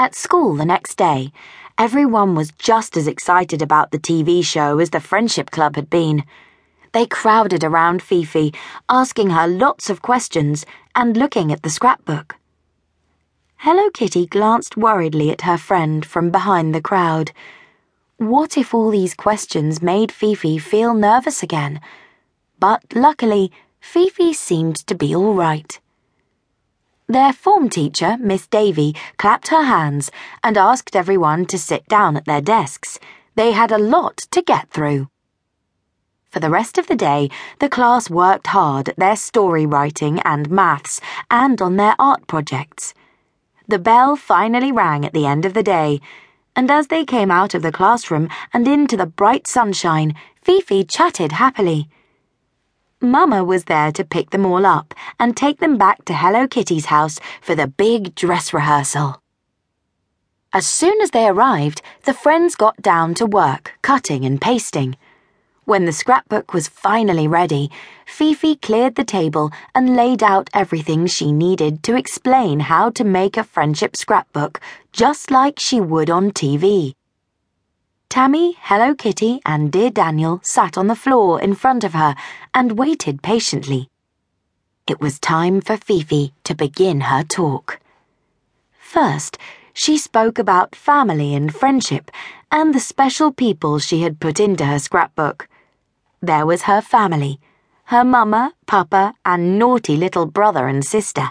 At school the next day, everyone was just as excited about the TV show as the Friendship Club had been. They crowded around Fifi, asking her lots of questions and looking at the scrapbook. Hello Kitty glanced worriedly at her friend from behind the crowd. What if all these questions made Fifi feel nervous again? But luckily, Fifi seemed to be all right. Their form teacher, Miss Davy, clapped her hands and asked everyone to sit down at their desks. They had a lot to get through. For the rest of the day, the class worked hard at their story writing and maths and on their art projects. The bell finally rang at the end of the day, and as they came out of the classroom and into the bright sunshine, Fifi chatted happily. Mama was there to pick them all up and take them back to Hello Kitty's house for the big dress rehearsal. As soon as they arrived, the friends got down to work, cutting and pasting. When the scrapbook was finally ready, Fifi cleared the table and laid out everything she needed to explain how to make a friendship scrapbook just like she would on TV. Tammy, Hello Kitty, and Dear Daniel sat on the floor in front of her and waited patiently. It was time for Fifi to begin her talk. First, she spoke about family and friendship and the special people she had put into her scrapbook. There was her family her mama, papa, and naughty little brother and sister.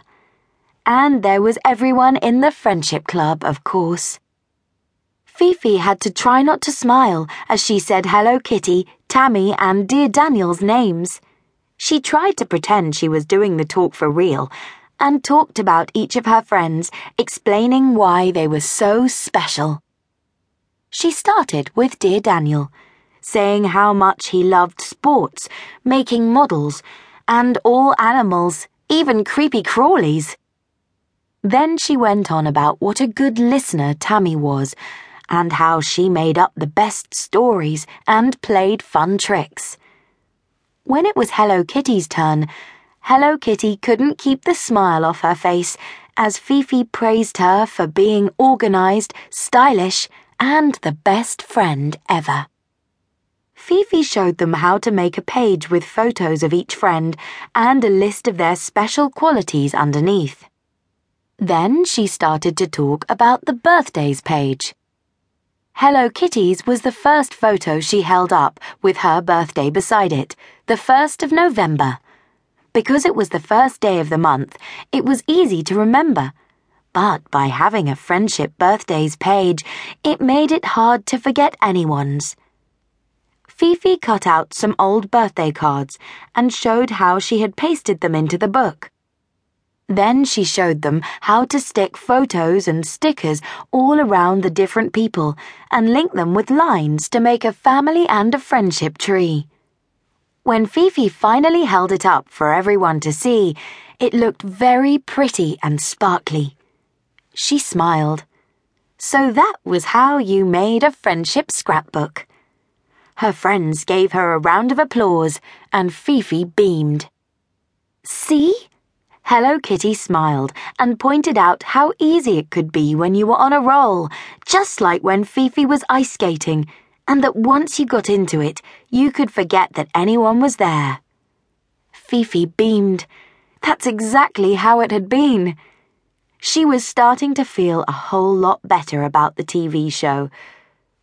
And there was everyone in the Friendship Club, of course. Fifi had to try not to smile as she said Hello Kitty, Tammy, and Dear Daniel's names. She tried to pretend she was doing the talk for real and talked about each of her friends, explaining why they were so special. She started with Dear Daniel, saying how much he loved sports, making models, and all animals, even creepy crawlies. Then she went on about what a good listener Tammy was and how she made up the best stories and played fun tricks. When it was Hello Kitty's turn, Hello Kitty couldn't keep the smile off her face as Fifi praised her for being organized, stylish, and the best friend ever. Fifi showed them how to make a page with photos of each friend and a list of their special qualities underneath. Then she started to talk about the birthdays page. Hello Kitty's was the first photo she held up with her birthday beside it, the 1st of November. Because it was the first day of the month, it was easy to remember. But by having a friendship birthdays page, it made it hard to forget anyone's. Fifi cut out some old birthday cards and showed how she had pasted them into the book. Then she showed them how to stick photos and stickers all around the different people and link them with lines to make a family and a friendship tree. When Fifi finally held it up for everyone to see, it looked very pretty and sparkly. She smiled. So that was how you made a friendship scrapbook. Her friends gave her a round of applause, and Fifi beamed. See? Hello Kitty smiled and pointed out how easy it could be when you were on a roll, just like when Fifi was ice skating, and that once you got into it, you could forget that anyone was there. Fifi beamed. That's exactly how it had been. She was starting to feel a whole lot better about the TV show.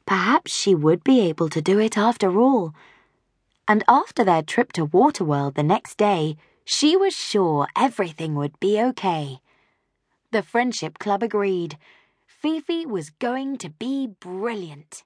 Perhaps she would be able to do it after all. And after their trip to Waterworld the next day, she was sure everything would be okay. The Friendship Club agreed. Fifi was going to be brilliant.